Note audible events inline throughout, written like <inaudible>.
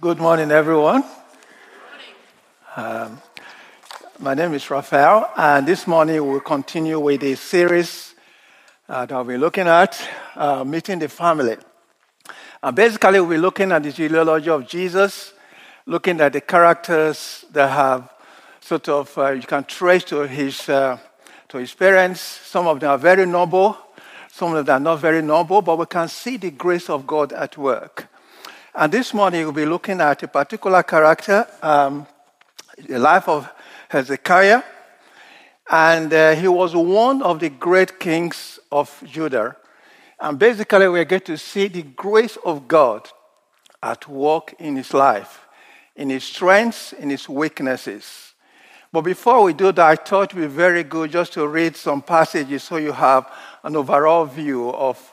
Good morning, everyone. Um, my name is Raphael, and this morning we'll continue with a series uh, that we're looking at uh, meeting the family. And basically, we're looking at the genealogy of Jesus, looking at the characters that have sort of uh, you can trace to his uh, to his parents. Some of them are very noble, some of them are not very noble, but we can see the grace of God at work. And this morning we'll be looking at a particular character, um, the life of Hezekiah. And uh, he was one of the great kings of Judah. And basically, we're going to see the grace of God at work in his life, in his strengths, in his weaknesses. But before we do that, I thought it would be very good just to read some passages so you have an overall view of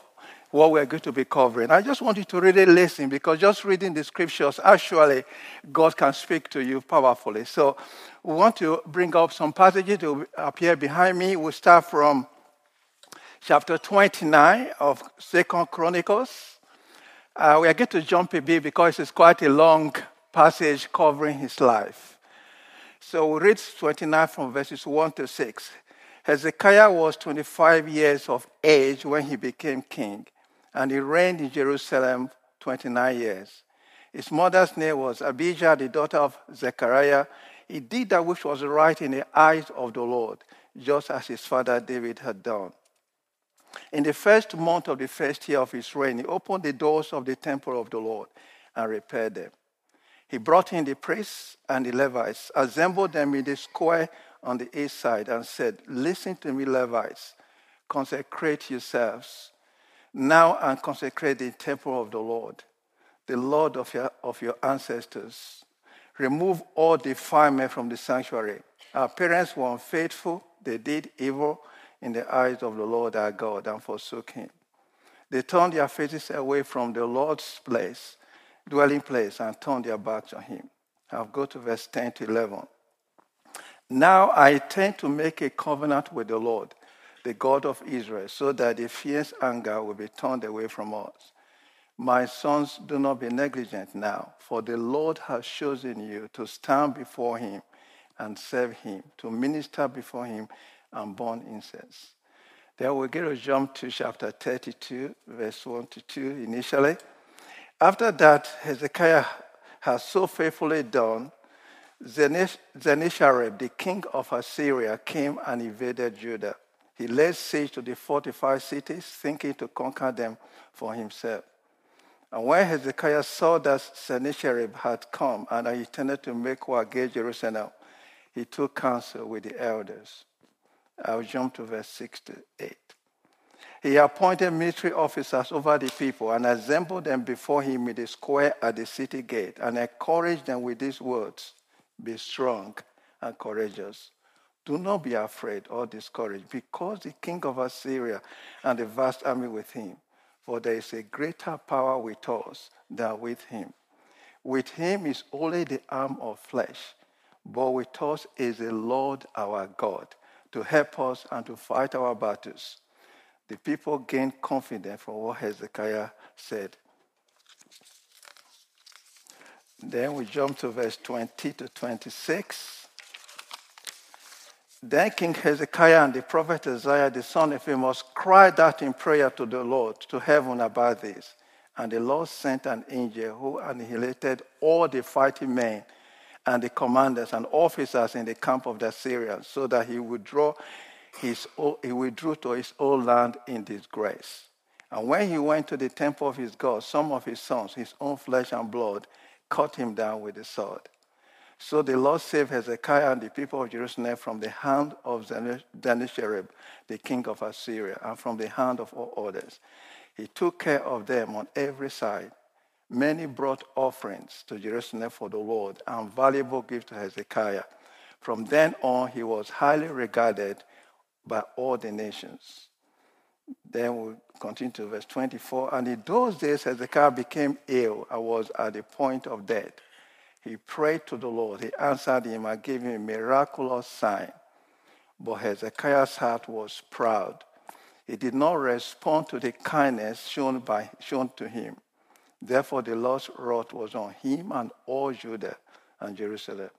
what we're going to be covering. I just want you to really listen because just reading the scriptures, actually, God can speak to you powerfully. So we want to bring up some passages to appear behind me. We'll start from chapter 29 of Second Chronicles. Uh, we are going to jump a bit because it's quite a long passage covering his life. So we read 29 from verses 1 to 6. Hezekiah was 25 years of age when he became king and he reigned in Jerusalem 29 years. His mother's name was Abijah, the daughter of Zechariah. He did that which was right in the eyes of the Lord, just as his father David had done. In the first month of the first year of his reign, he opened the doors of the temple of the Lord and repaired them. He brought in the priests and the Levites, assembled them in the square on the east side, and said, Listen to me, Levites, consecrate yourselves now and consecrate the temple of the Lord, the Lord of your, of your ancestors. Remove all defilement from the sanctuary. Our parents were unfaithful, they did evil in the eyes of the Lord our God and forsook him. They turned their faces away from the Lord's place, dwelling place, and turned their backs on him. I'll go to verse 10 to 11. Now I intend to make a covenant with the Lord the God of Israel, so that the fierce anger will be turned away from us. My sons, do not be negligent now, for the Lord has chosen you to stand before him and serve him, to minister before him and burn incense. Then we're going to jump to chapter 32, verse 1 to 2 initially. After that, Hezekiah has so faithfully done, Sennacherib, the king of Assyria, came and invaded Judah. He laid siege to the fortified cities, thinking to conquer them for himself. And when Hezekiah saw that Sennacherib had come and intended to make war against Jerusalem, he took counsel with the elders. I'll jump to verse 6 to 8. He appointed military officers over the people and assembled them before him in the square at the city gate and encouraged them with these words Be strong and courageous. Do not be afraid or discouraged, because the king of Assyria and the vast army with him. For there is a greater power with us than with him. With him is only the arm of flesh, but with us is the Lord our God to help us and to fight our battles. The people gained confidence from what Hezekiah said. Then we jump to verse 20 to 26. Then King Hezekiah and the prophet Isaiah, the son of Amos, cried out in prayer to the Lord, to heaven about this. And the Lord sent an angel who annihilated all the fighting men and the commanders and officers in the camp of the Assyrians, so that he draw his, he withdrew to his own land in disgrace. And when he went to the temple of his God, some of his sons, his own flesh and blood, cut him down with the sword. So the Lord saved Hezekiah and the people of Jerusalem from the hand of Sennacherib, the king of Assyria, and from the hand of all others. He took care of them on every side. Many brought offerings to Jerusalem for the Lord and valuable gifts to Hezekiah. From then on, he was highly regarded by all the nations. Then we continue to verse 24. And in those days, Hezekiah became ill and was at the point of death. He prayed to the Lord. He answered him and gave him a miraculous sign. But Hezekiah's heart was proud. He did not respond to the kindness shown, by, shown to him. Therefore, the Lord's wrath was on him and all Judah and Jerusalem.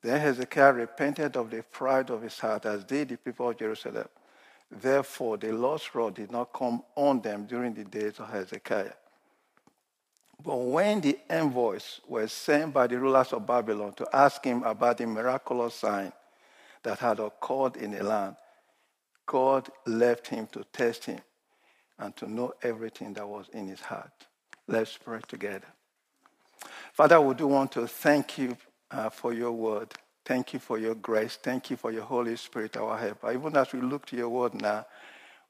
Then Hezekiah repented of the pride of his heart, as did the people of Jerusalem. Therefore, the Lord's wrath did not come on them during the days of Hezekiah. But when the envoys were sent by the rulers of Babylon to ask him about the miraculous sign that had occurred in the land, God left him to test him and to know everything that was in his heart. Let's pray together. Father, we do want to thank you uh, for your word. Thank you for your grace. Thank you for your Holy Spirit, our helper. Even as we look to your word now,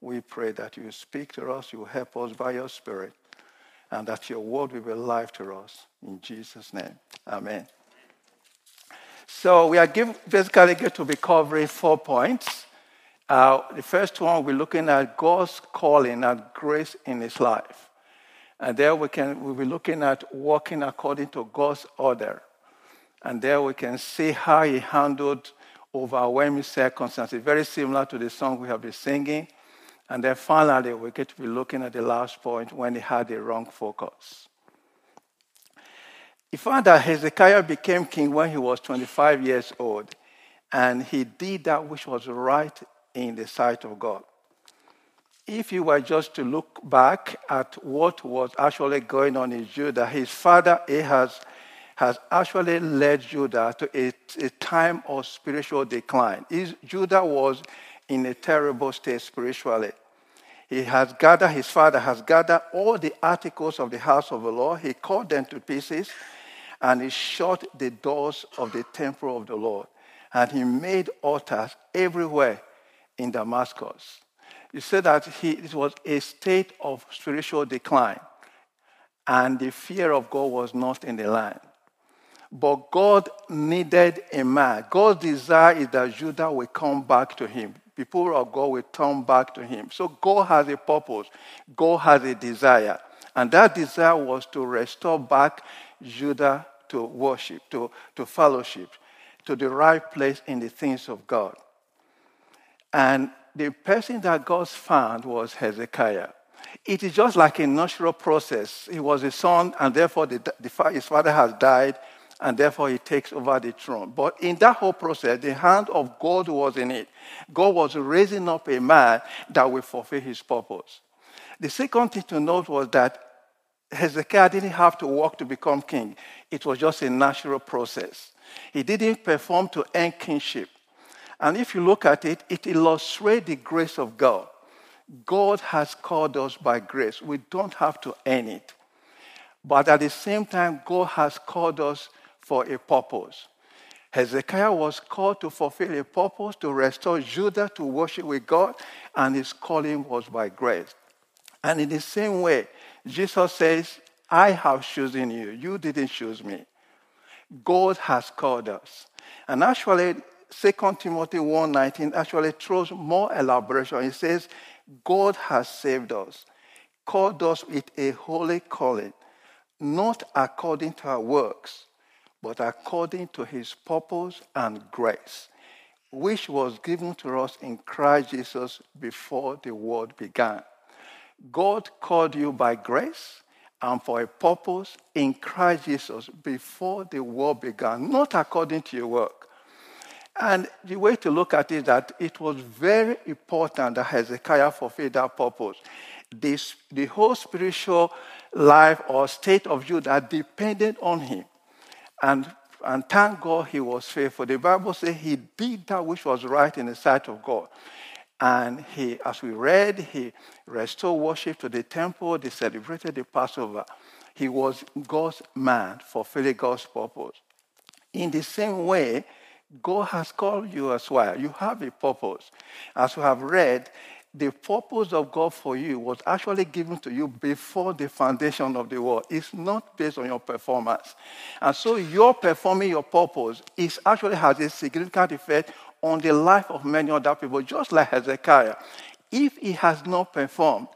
we pray that you speak to us, you help us by your Spirit, and that your word will be life to us. In Jesus' name, amen. So we are give, basically going to be covering four points. Uh, the first one, we're looking at God's calling and grace in his life. And there we can we'll be looking at walking according to God's order. And there we can see how he handled overwhelming circumstances, very similar to the song we have been singing. And then finally, we get to be looking at the last point when he had the wrong focus. He found that Hezekiah became king when he was 25 years old, and he did that which was right in the sight of God. If you were just to look back at what was actually going on in Judah, his father Ahaz has actually led Judah to a, a time of spiritual decline. His, Judah was in a terrible state spiritually. He has gathered, his father has gathered all the articles of the house of the Lord. He cut them to pieces and he shut the doors of the temple of the Lord. And he made altars everywhere in Damascus. He said that he, it was a state of spiritual decline and the fear of God was not in the land. But God needed a man. God's desire is that Judah will come back to him. People of God will turn back to him. So God has a purpose, God has a desire. And that desire was to restore back Judah to worship, to, to fellowship, to the right place in the things of God. And the person that God found was Hezekiah. It is just like a natural process. He was a son, and therefore the, the, his father has died and therefore he takes over the throne. But in that whole process, the hand of God was in it. God was raising up a man that will fulfill his purpose. The second thing to note was that Hezekiah didn't have to work to become king, it was just a natural process. He didn't perform to earn kingship. And if you look at it, it illustrates the grace of God. God has called us by grace. We don't have to earn it. But at the same time, God has called us for a purpose. Hezekiah was called to fulfill a purpose to restore Judah to worship with God, and his calling was by grace. And in the same way, Jesus says, I have chosen you. You didn't choose me. God has called us. And actually, 2 Timothy 1.19 actually throws more elaboration. It says, God has saved us, called us with a holy calling, not according to our works, but according to his purpose and grace, which was given to us in Christ Jesus before the world began. God called you by grace and for a purpose in Christ Jesus before the world began, not according to your work. And the way to look at it is that it was very important that Hezekiah fulfilled that purpose. This, the whole spiritual life or state of Judah depended on him. And, and thank God he was faithful. The Bible says he did that which was right in the sight of God. And he, as we read, he restored worship to the temple, they celebrated the Passover. He was God's man, fulfilling God's purpose. In the same way, God has called you as well. You have a purpose. As we have read, the purpose of God for you was actually given to you before the foundation of the world. It's not based on your performance. And so your performing your purpose is actually has a significant effect on the life of many other people, just like Hezekiah. If he has not performed,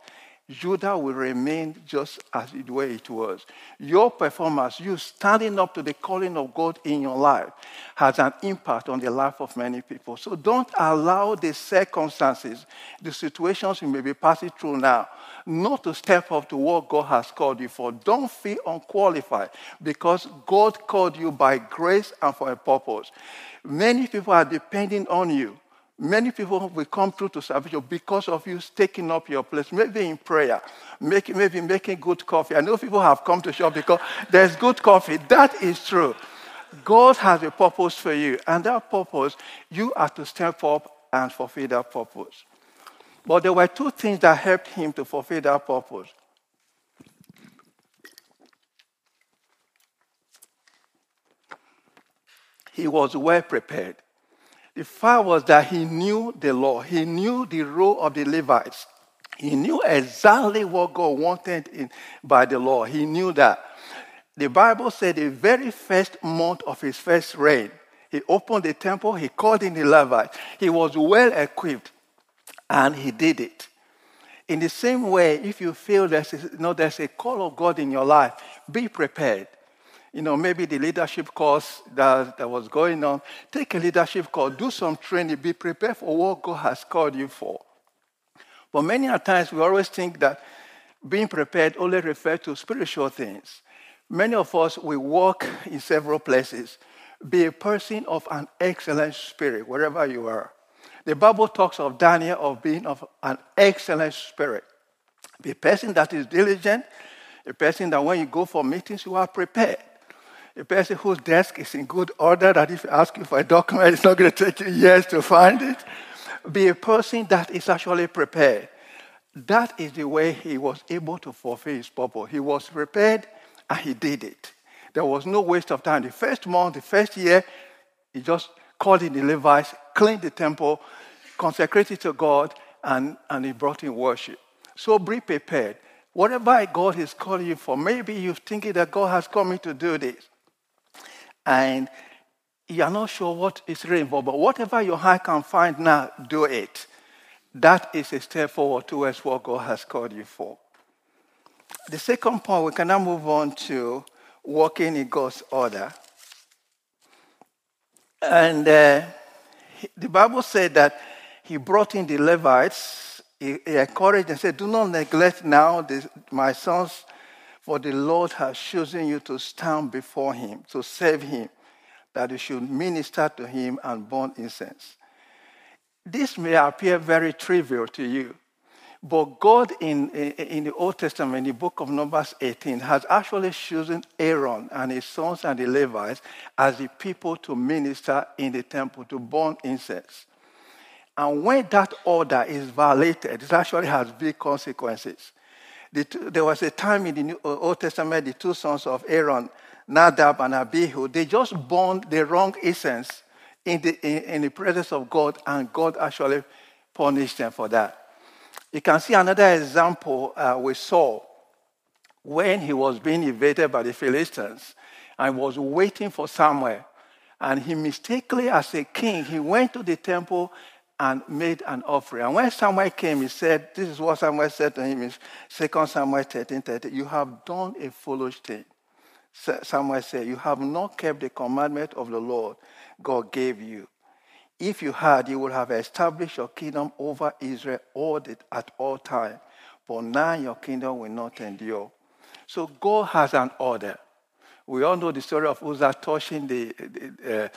Judah will remain just as the way it was. Your performance, you standing up to the calling of God in your life, has an impact on the life of many people. So don't allow the circumstances, the situations you may be passing through now, not to step up to what God has called you for. Don't feel unqualified because God called you by grace and for a purpose. Many people are depending on you. Many people will come through to salvation because of you taking up your place, maybe in prayer, maybe making good coffee. I know people have come to shop because there's good coffee. That is true. God has a purpose for you, and that purpose, you are to step up and fulfill that purpose. But there were two things that helped him to fulfill that purpose. He was well prepared. The fact was that he knew the law, he knew the role of the Levites. He knew exactly what God wanted in, by the law. He knew that. The Bible said the very first month of his first reign, he opened the temple, he called in the Levites. He was well equipped, and he did it. In the same way, if you feel there's a, you know, there's a call of God in your life, be prepared you know, maybe the leadership course that, that was going on. Take a leadership course, do some training, be prepared for what God has called you for. But many times we always think that being prepared only refers to spiritual things. Many of us, we walk in several places. Be a person of an excellent spirit, wherever you are. The Bible talks of Daniel of being of an excellent spirit. Be a person that is diligent, a person that when you go for meetings, you are prepared a person whose desk is in good order, that if you ask you for a document, it's not going to take you years to find it. Be a person that is actually prepared. That is the way he was able to fulfill his purpose. He was prepared and he did it. There was no waste of time. The first month, the first year, he just called in the Levites, cleaned the temple, consecrated to God, and, and he brought in worship. So be prepared. Whatever God is calling you for, maybe you're thinking that God has called me to do this and you're not sure what is really involved, but whatever your heart can find now, do it. That is a step forward towards what God has called you for. The second point, we can now move on to walking in God's order. And uh, the Bible said that he brought in the Levites. He, he encouraged and said, Do not neglect now this, my sons for the Lord has chosen you to stand before him, to serve him, that you should minister to him and burn incense. This may appear very trivial to you, but God in, in the Old Testament, in the book of Numbers 18, has actually chosen Aaron and his sons and the Levites as the people to minister in the temple, to burn incense. And when that order is violated, it actually has big consequences. The two, there was a time in the New, uh, Old Testament, the two sons of Aaron, Nadab and Abihu, they just burned the wrong incense in the, in, in the presence of God, and God actually punished them for that. You can see another example uh, with Saul when he was being invaded by the Philistines and was waiting for Samuel. And he mistakenly, as a king, he went to the temple and made an offering. And when Samuel came, he said, This is what Samuel said to him in 2 Samuel 13 30, You have done a foolish thing. Samuel said, You have not kept the commandment of the Lord God gave you. If you had, you would have established your kingdom over Israel all the, at all time. But now your kingdom will not endure. So God has an order. We all know the story of Uzzah touching the, the uh,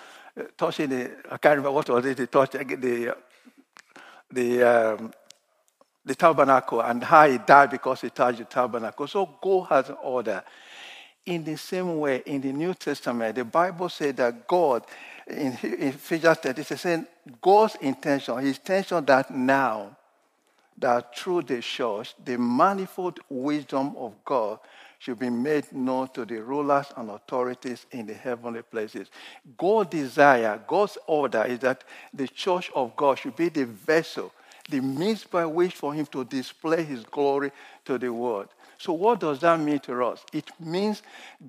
touching the, I can't remember what was it, the, touch, the the, um, the tabernacle and how he died because he touched the tabernacle. So God has an order. In the same way, in the New Testament, the Bible said that God, in, in Ephesians 30, it's saying God's intention, his intention that now, that through the church, the manifold wisdom of God should be made known to the rulers and authorities in the heavenly places. God's desire, God's order is that the church of God should be the vessel, the means by which for him to display his glory to the world. So, what does that mean to us? It means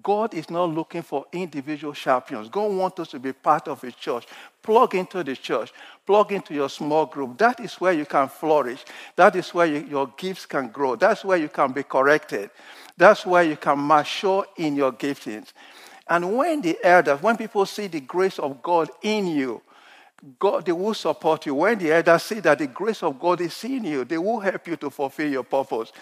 God is not looking for individual champions. God wants us to be part of a church. Plug into the church, plug into your small group. That is where you can flourish. That is where you, your gifts can grow. That's where you can be corrected. That's where you can mature in your giftings. And when the elders, when people see the grace of God in you, God, they will support you. When the elders see that the grace of God is in you, they will help you to fulfill your purpose.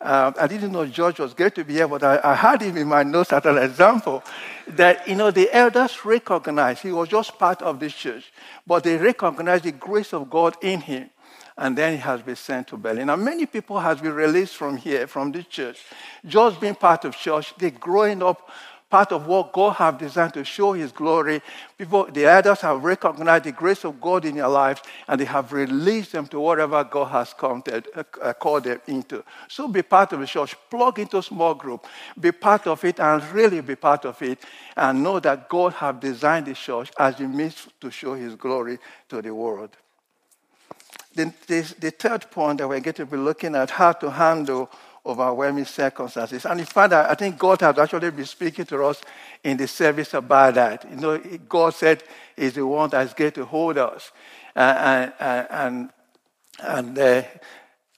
Uh, I didn't know George was going to be here, but I, I, had him in my notes as an example that, you know, the elders recognized he was just part of this church, but they recognized the grace of God in him. And then he has been sent to Berlin. And many people has been released from here, from this church. Just being part of church, they're growing up part of what God have designed to show his glory. People, the elders have recognized the grace of God in their lives and they have released them to whatever God has counted, uh, called them into. So be part of the church, plug into a small group, be part of it and really be part of it and know that God have designed the church as a means to show his glory to the world. The, the, the third point that we're going to be looking at how to handle overwhelming circumstances. And in fact, I think God has actually been speaking to us in the service about that. You know, God said He's the one that's going to hold us. Uh, and and, and uh,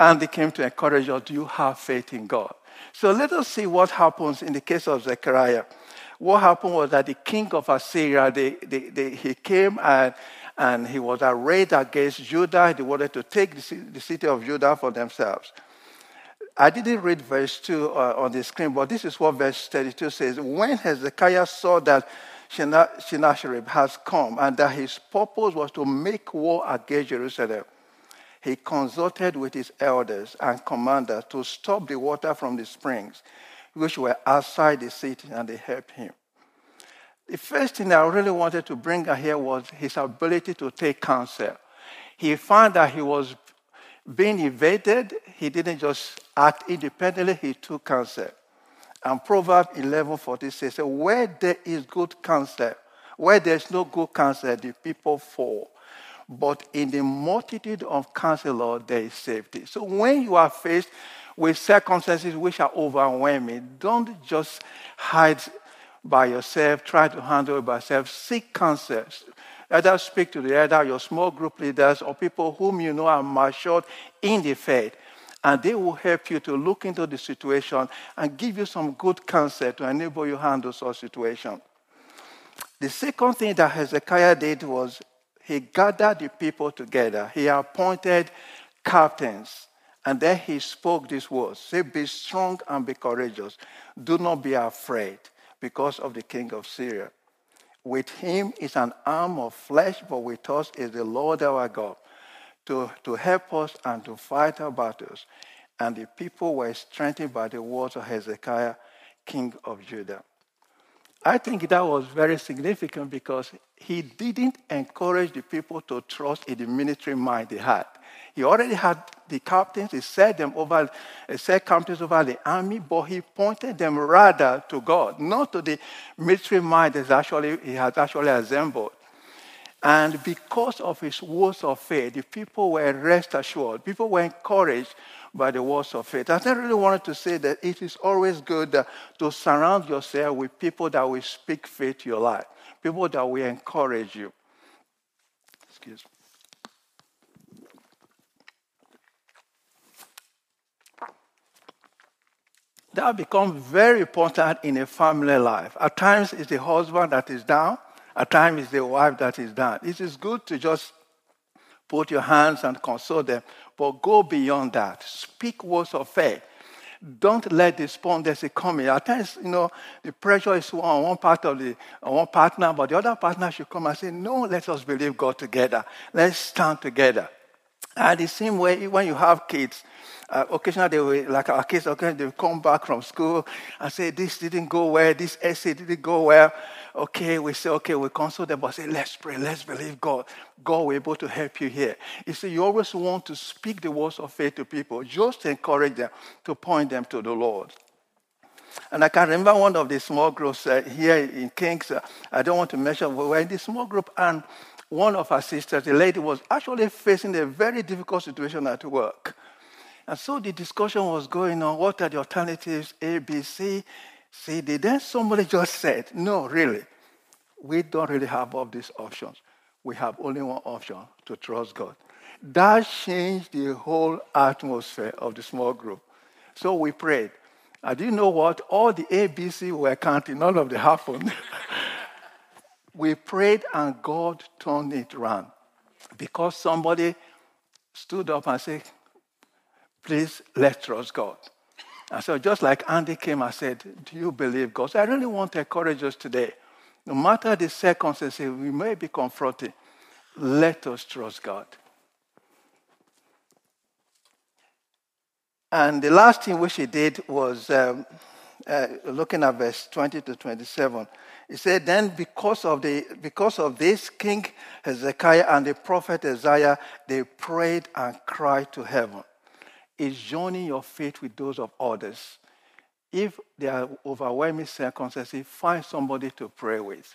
Andy came to encourage us, do you have faith in God? So let us see what happens in the case of Zechariah. What happened was that the king of Assyria, they, they, they, he came and, and he was arrayed against Judah. They wanted to take the, city of Judah for themselves. I didn't read verse 2 uh, on the screen, but this is what verse 32 says. When Hezekiah saw that Sennacherib has come and that his purpose was to make war against Jerusalem, he consulted with his elders and commanders to stop the water from the springs, which were outside the city, and they helped him. The first thing I really wanted to bring here was his ability to take counsel. He found that he was being invaded, he didn't just act independently, he took counsel. And Proverbs 11:40 says, Where there is good counsel, where there's no good counsel, the people fall. But in the multitude of counselors, there is safety. So when you are faced with circumstances which are overwhelming, don't just hide by yourself, try to handle it by yourself. Seek counsel. Either speak to the elder, your small group leaders, or people whom you know are matured in the faith. And they will help you to look into the situation and give you some good counsel to enable you handle such situation. The second thing that Hezekiah did was he gathered the people together. He appointed captains. And then he spoke these words Say, Be strong and be courageous. Do not be afraid because of the king of Syria. With him is an arm of flesh, but with us is the Lord our God to, to help us and to fight our battles. And the people were strengthened by the words of Hezekiah, king of Judah. I think that was very significant because he didn't encourage the people to trust in the military mind they had. He already had the captains, he set them over, he set captains over the army, but he pointed them rather to God, not to the military mind that actually, he has actually assembled. And because of his words of faith, the people were rest assured. People were encouraged by the words of faith. I really wanted to say that it is always good to surround yourself with people that will speak faith to your life, people that will encourage you. Excuse me. that becomes very important in a family life. At times, it's the husband that is down. At times, it's the wife that is down. It is good to just put your hands and console them, but go beyond that. Speak words of faith. Don't let despondency come in. At times, you know, the pressure is on one part of the on one partner, but the other partner should come and say, "No, let us believe God together. Let's stand together." And the same way, when you have kids, uh, occasionally they will, like our kids, okay, they will come back from school and say, this didn't go well, this essay didn't go well. Okay, we say, okay, we console them, but say, let's pray, let's believe God. God will be able to help you here. You see, you always want to speak the words of faith to people, just to encourage them, to point them to the Lord. And I can remember one of the small groups uh, here in Kings. Uh, I don't want to mention, we were in the small group, and one of her sisters, the lady, was actually facing a very difficult situation at work. And so the discussion was going on what are the alternatives, A, B, C, C, D. Then somebody just said, no, really, we don't really have all these options. We have only one option to trust God. That changed the whole atmosphere of the small group. So we prayed. I didn't know what? All the A, B, C were counting, none of them happened. <laughs> we prayed and God turned it around. because somebody stood up and said, Please, let's trust God. And so, just like Andy came and said, Do you believe God? So I really want to encourage us today. No matter the circumstances we may be confronted, let us trust God. And the last thing which he did was um, uh, looking at verse 20 to 27. He said, Then because of, the, because of this, King Hezekiah and the prophet Isaiah, they prayed and cried to heaven. Is joining your faith with those of others. If there are overwhelming circumstances, find somebody to pray with.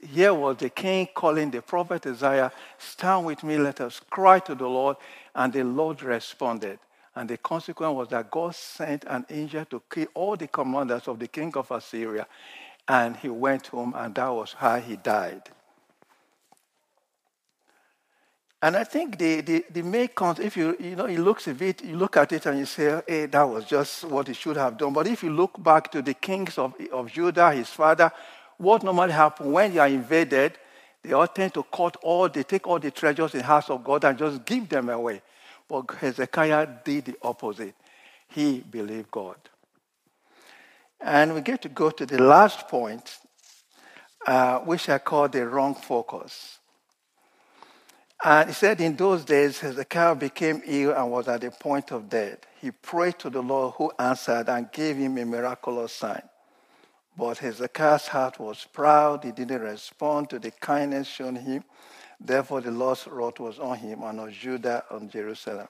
Here was the king calling the prophet Isaiah, Stand with me, let us cry to the Lord. And the Lord responded. And the consequence was that God sent an angel to kill all the commanders of the king of Assyria. And he went home, and that was how he died. And I think the, the, the main concept, if you, you know, you look at it, you look at it and you say, hey, that was just what he should have done. But if you look back to the kings of, of Judah, his father, what normally happens when you are invaded, they all tend to cut all, they take all the treasures in the house of God and just give them away. But Hezekiah did the opposite. He believed God. And we get to go to the last point, uh, which I call the wrong focus. And he said, In those days, Hezekiah became ill and was at the point of death. He prayed to the Lord, who answered and gave him a miraculous sign. But Hezekiah's heart was proud. He didn't respond to the kindness shown him. Therefore, the Lord's wrath was on him and on Judah and Jerusalem.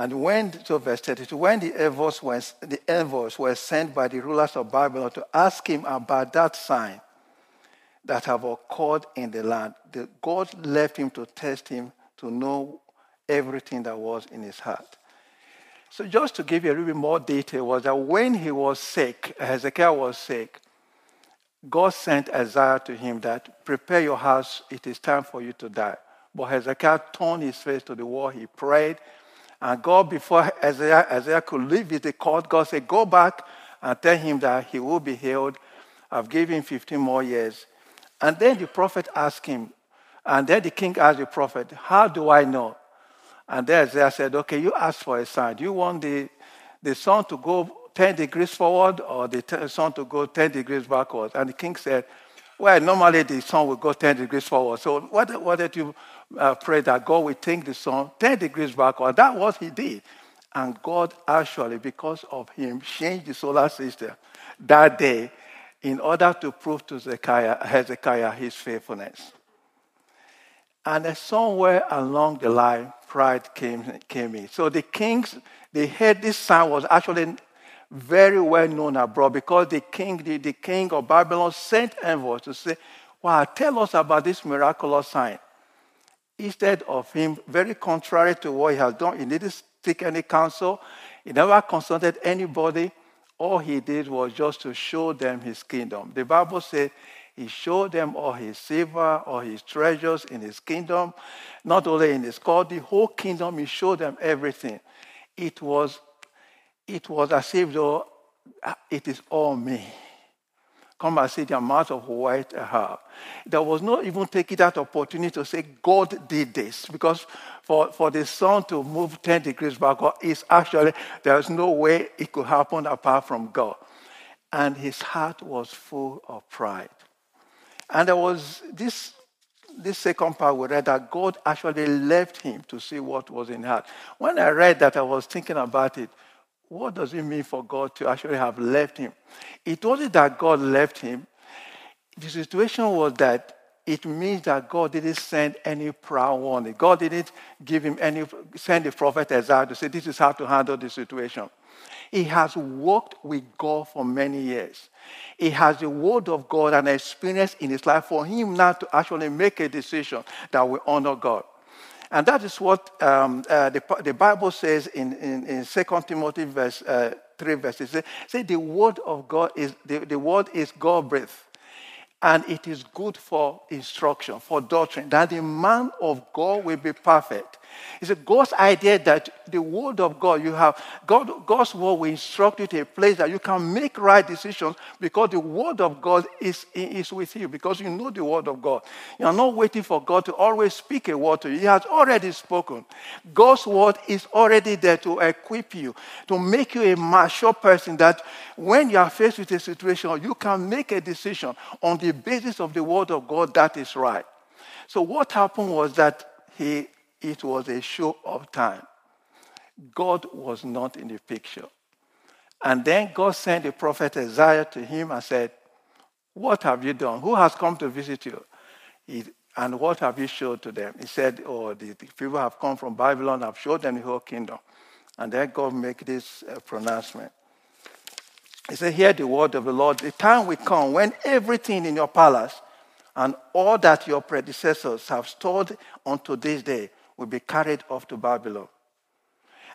And when, so verse 32, when the envoys, were, the envoys were sent by the rulers of Babylon to ask him about that sign that have occurred in the land, the, God left him to test him to know everything that was in his heart. So just to give you a little bit more detail was that when he was sick, Hezekiah was sick, God sent Isaiah to him that prepare your house, it is time for you to die. But Hezekiah turned his face to the wall, he prayed, and God, before Isaiah, Isaiah could leave the court, God said, Go back and tell him that he will be healed. I've given him 15 more years. And then the prophet asked him, and then the king asked the prophet, How do I know? And then Isaiah said, Okay, you asked for a sign. Do you want the, the sun to go 10 degrees forward or the sun to go 10 degrees backwards? And the king said, Well, normally the sun will go 10 degrees forward. So what, did you uh, pray that God will take the sun 10 degrees backward? That was he did. And God actually, because of him, changed the solar system that day in order to prove to Hezekiah, Hezekiah his faithfulness. And somewhere along the line, pride came, came in. So the kings, they heard this sign was actually very well known abroad because the king, the, the king of Babylon sent envoys to say, Wow, tell us about this miraculous sign. Instead of him, very contrary to what he has done, he didn't take any counsel, he never consulted anybody. All he did was just to show them his kingdom. The Bible says he showed them all his silver, all his treasures in his kingdom, not only in his court, the whole kingdom, he showed them everything. It was it was as if though ah, it is all me. Come and see the amount of white I have. There was not even taking that opportunity to say God did this because for, for the sun to move 10 degrees backward is actually, there's no way it could happen apart from God. And his heart was full of pride. And there was this, this second part we read that God actually left him to see what was in heart. When I read that, I was thinking about it what does it mean for God to actually have left him? It wasn't that God left him. The situation was that it means that God didn't send any prior warning. God didn't give him any, send the prophet Isaiah to say, this is how to handle the situation. He has worked with God for many years. He has the word of God and experience in his life for him now to actually make a decision that will honor God. And that is what um, uh, the, the, Bible says in, in, in 2 Timothy verse, uh, 3 verses. Say, say the word of God is, the, the word is God breathed. And it is good for instruction, for doctrine, that the man of God will be perfect, It's a God's idea that the word of God, you have God, God's word will instruct you to a place that you can make right decisions because the word of God is, is with you, because you know the word of God. You are not waiting for God to always speak a word to you. He has already spoken. God's word is already there to equip you, to make you a mature person that when you are faced with a situation, you can make a decision on the basis of the word of God that is right. So what happened was that he, it was a show of time. God was not in the picture. And then God sent the prophet Isaiah to him and said, What have you done? Who has come to visit you? He, and what have you showed to them? He said, Oh, the, the, people have come from Babylon, I've showed them the whole kingdom. And then God make this uh, pronouncement. He said, Hear the word of the Lord. The time will come when everything in your palace and all that your predecessors have stored unto this day will be carried off to Babylon.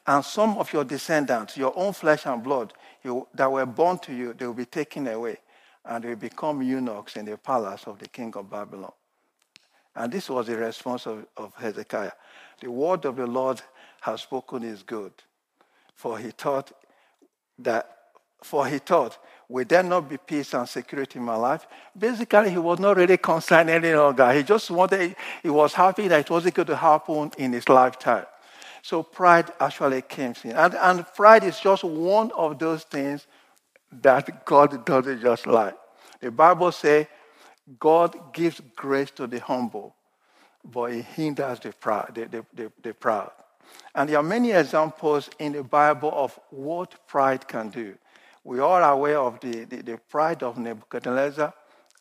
And some of your descendants, your own flesh and blood, you, that were born to you, they will be taken away, and they will become eunuchs in the palace of the king of Babylon. And this was the response of, of Hezekiah. The word of the Lord has spoken is good. For he thought that for he thought will there not be peace and security in my life? Basically, he was not really concerned any longer. He just wanted, he was happy that it wasn't going to happen in his lifetime. So pride actually came in. And, and pride is just one of those things that God doesn't just like. The Bible says God gives grace to the humble, but he hinders the proud. The, the, the, the proud. And there are many examples in the Bible of what pride can do. We are aware of the, the, the pride of Nebuchadnezzar.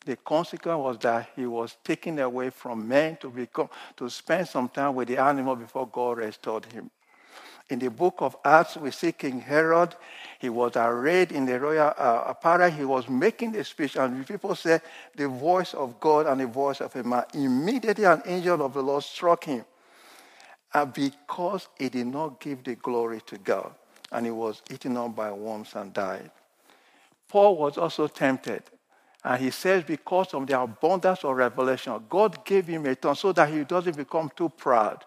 The consequence was that he was taken away from men to, become, to spend some time with the animal before God restored him. In the book of Acts, we see King Herod. He was arrayed in the royal uh, apparel. He was making a speech, and people said, The voice of God and the voice of a man. Immediately, an angel of the Lord struck him. And because he did not give the glory to God, and he was eaten up by worms and died. Paul was also tempted. And he says, because of the abundance of revelation, God gave him a tongue so that he doesn't become too proud.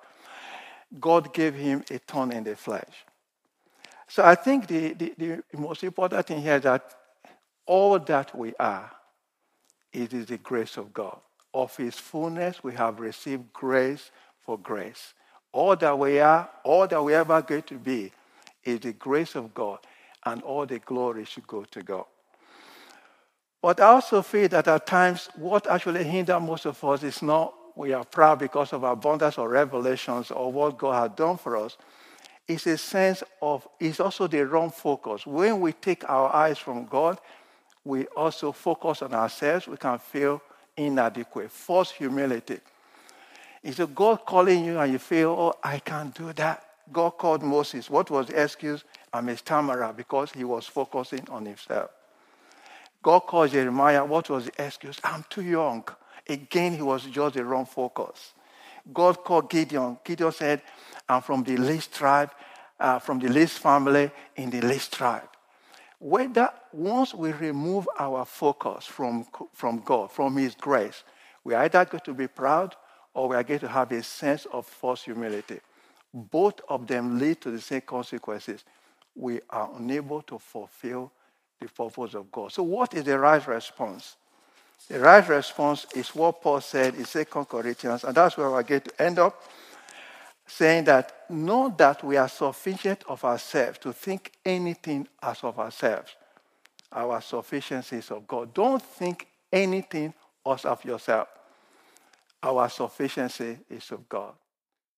God gave him a tongue in the flesh. So I think the, the, the most important thing here is that all that we are, it is the grace of God. Of his fullness, we have received grace for grace. All that we are, all that we ever going to be, is the grace of God, and all the glory should go to God. But I also feel that at times, what actually hinders most of us is not we are proud because of abundance or revelations or what God has done for us. It's a sense of, it's also the wrong focus. When we take our eyes from God, we also focus on ourselves. We can feel inadequate, false humility. It's a God calling you and you feel, oh, I can't do that. God called Moses. What was the excuse? I'm a stammerer because he was focusing on himself. God called Jeremiah. What was the excuse? I'm too young. Again, he was just the wrong focus. God called Gideon. Gideon said, I'm from the least tribe, uh, from the least family in the least tribe. Whether once we remove our focus from, from God, from His grace, we are either going to be proud or we are going to have a sense of false humility both of them lead to the same consequences. We are unable to fulfill the purpose of God. So, what is the right response? The right response is what Paul said in 2 Corinthians, and that's where I get to end up saying that know that we are sufficient of ourselves to think anything as of ourselves. Our sufficiency is of God. Don't think anything as of yourself. Our sufficiency is of God.